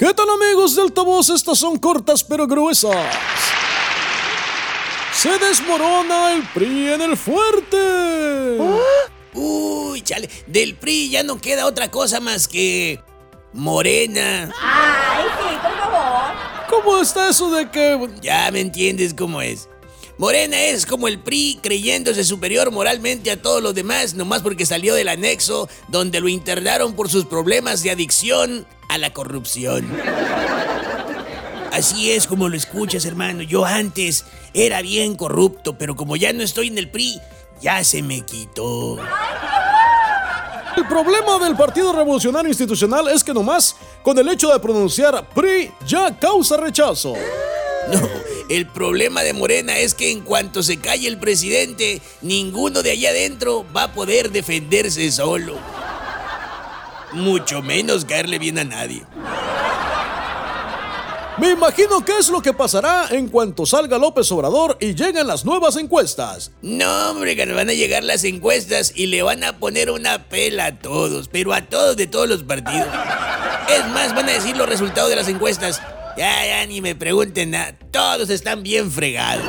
¿Qué tal amigos de altavoz? Estas son cortas pero gruesas. Se desmorona el PRI en el fuerte. Uy, chale, del PRI ya no queda otra cosa más que Morena. Ay, sí, por favor. ¿Cómo está eso de que... Ya me entiendes cómo es. Morena es como el PRI creyéndose superior moralmente a todos los demás, nomás porque salió del anexo donde lo internaron por sus problemas de adicción a la corrupción. Así es como lo escuchas, hermano. Yo antes era bien corrupto, pero como ya no estoy en el PRI, ya se me quitó. El problema del Partido Revolucionario Institucional es que nomás con el hecho de pronunciar PRI ya causa rechazo. No, el problema de Morena es que en cuanto se calle el presidente, ninguno de allá adentro va a poder defenderse solo. Mucho menos caerle bien a nadie. Me imagino qué es lo que pasará en cuanto salga López Obrador y lleguen las nuevas encuestas. No, hombre, que nos van a llegar las encuestas y le van a poner una pela a todos, pero a todos de todos los partidos. Es más, van a decir los resultados de las encuestas. Ya, ya, ni me pregunten nada. Todos están bien fregados.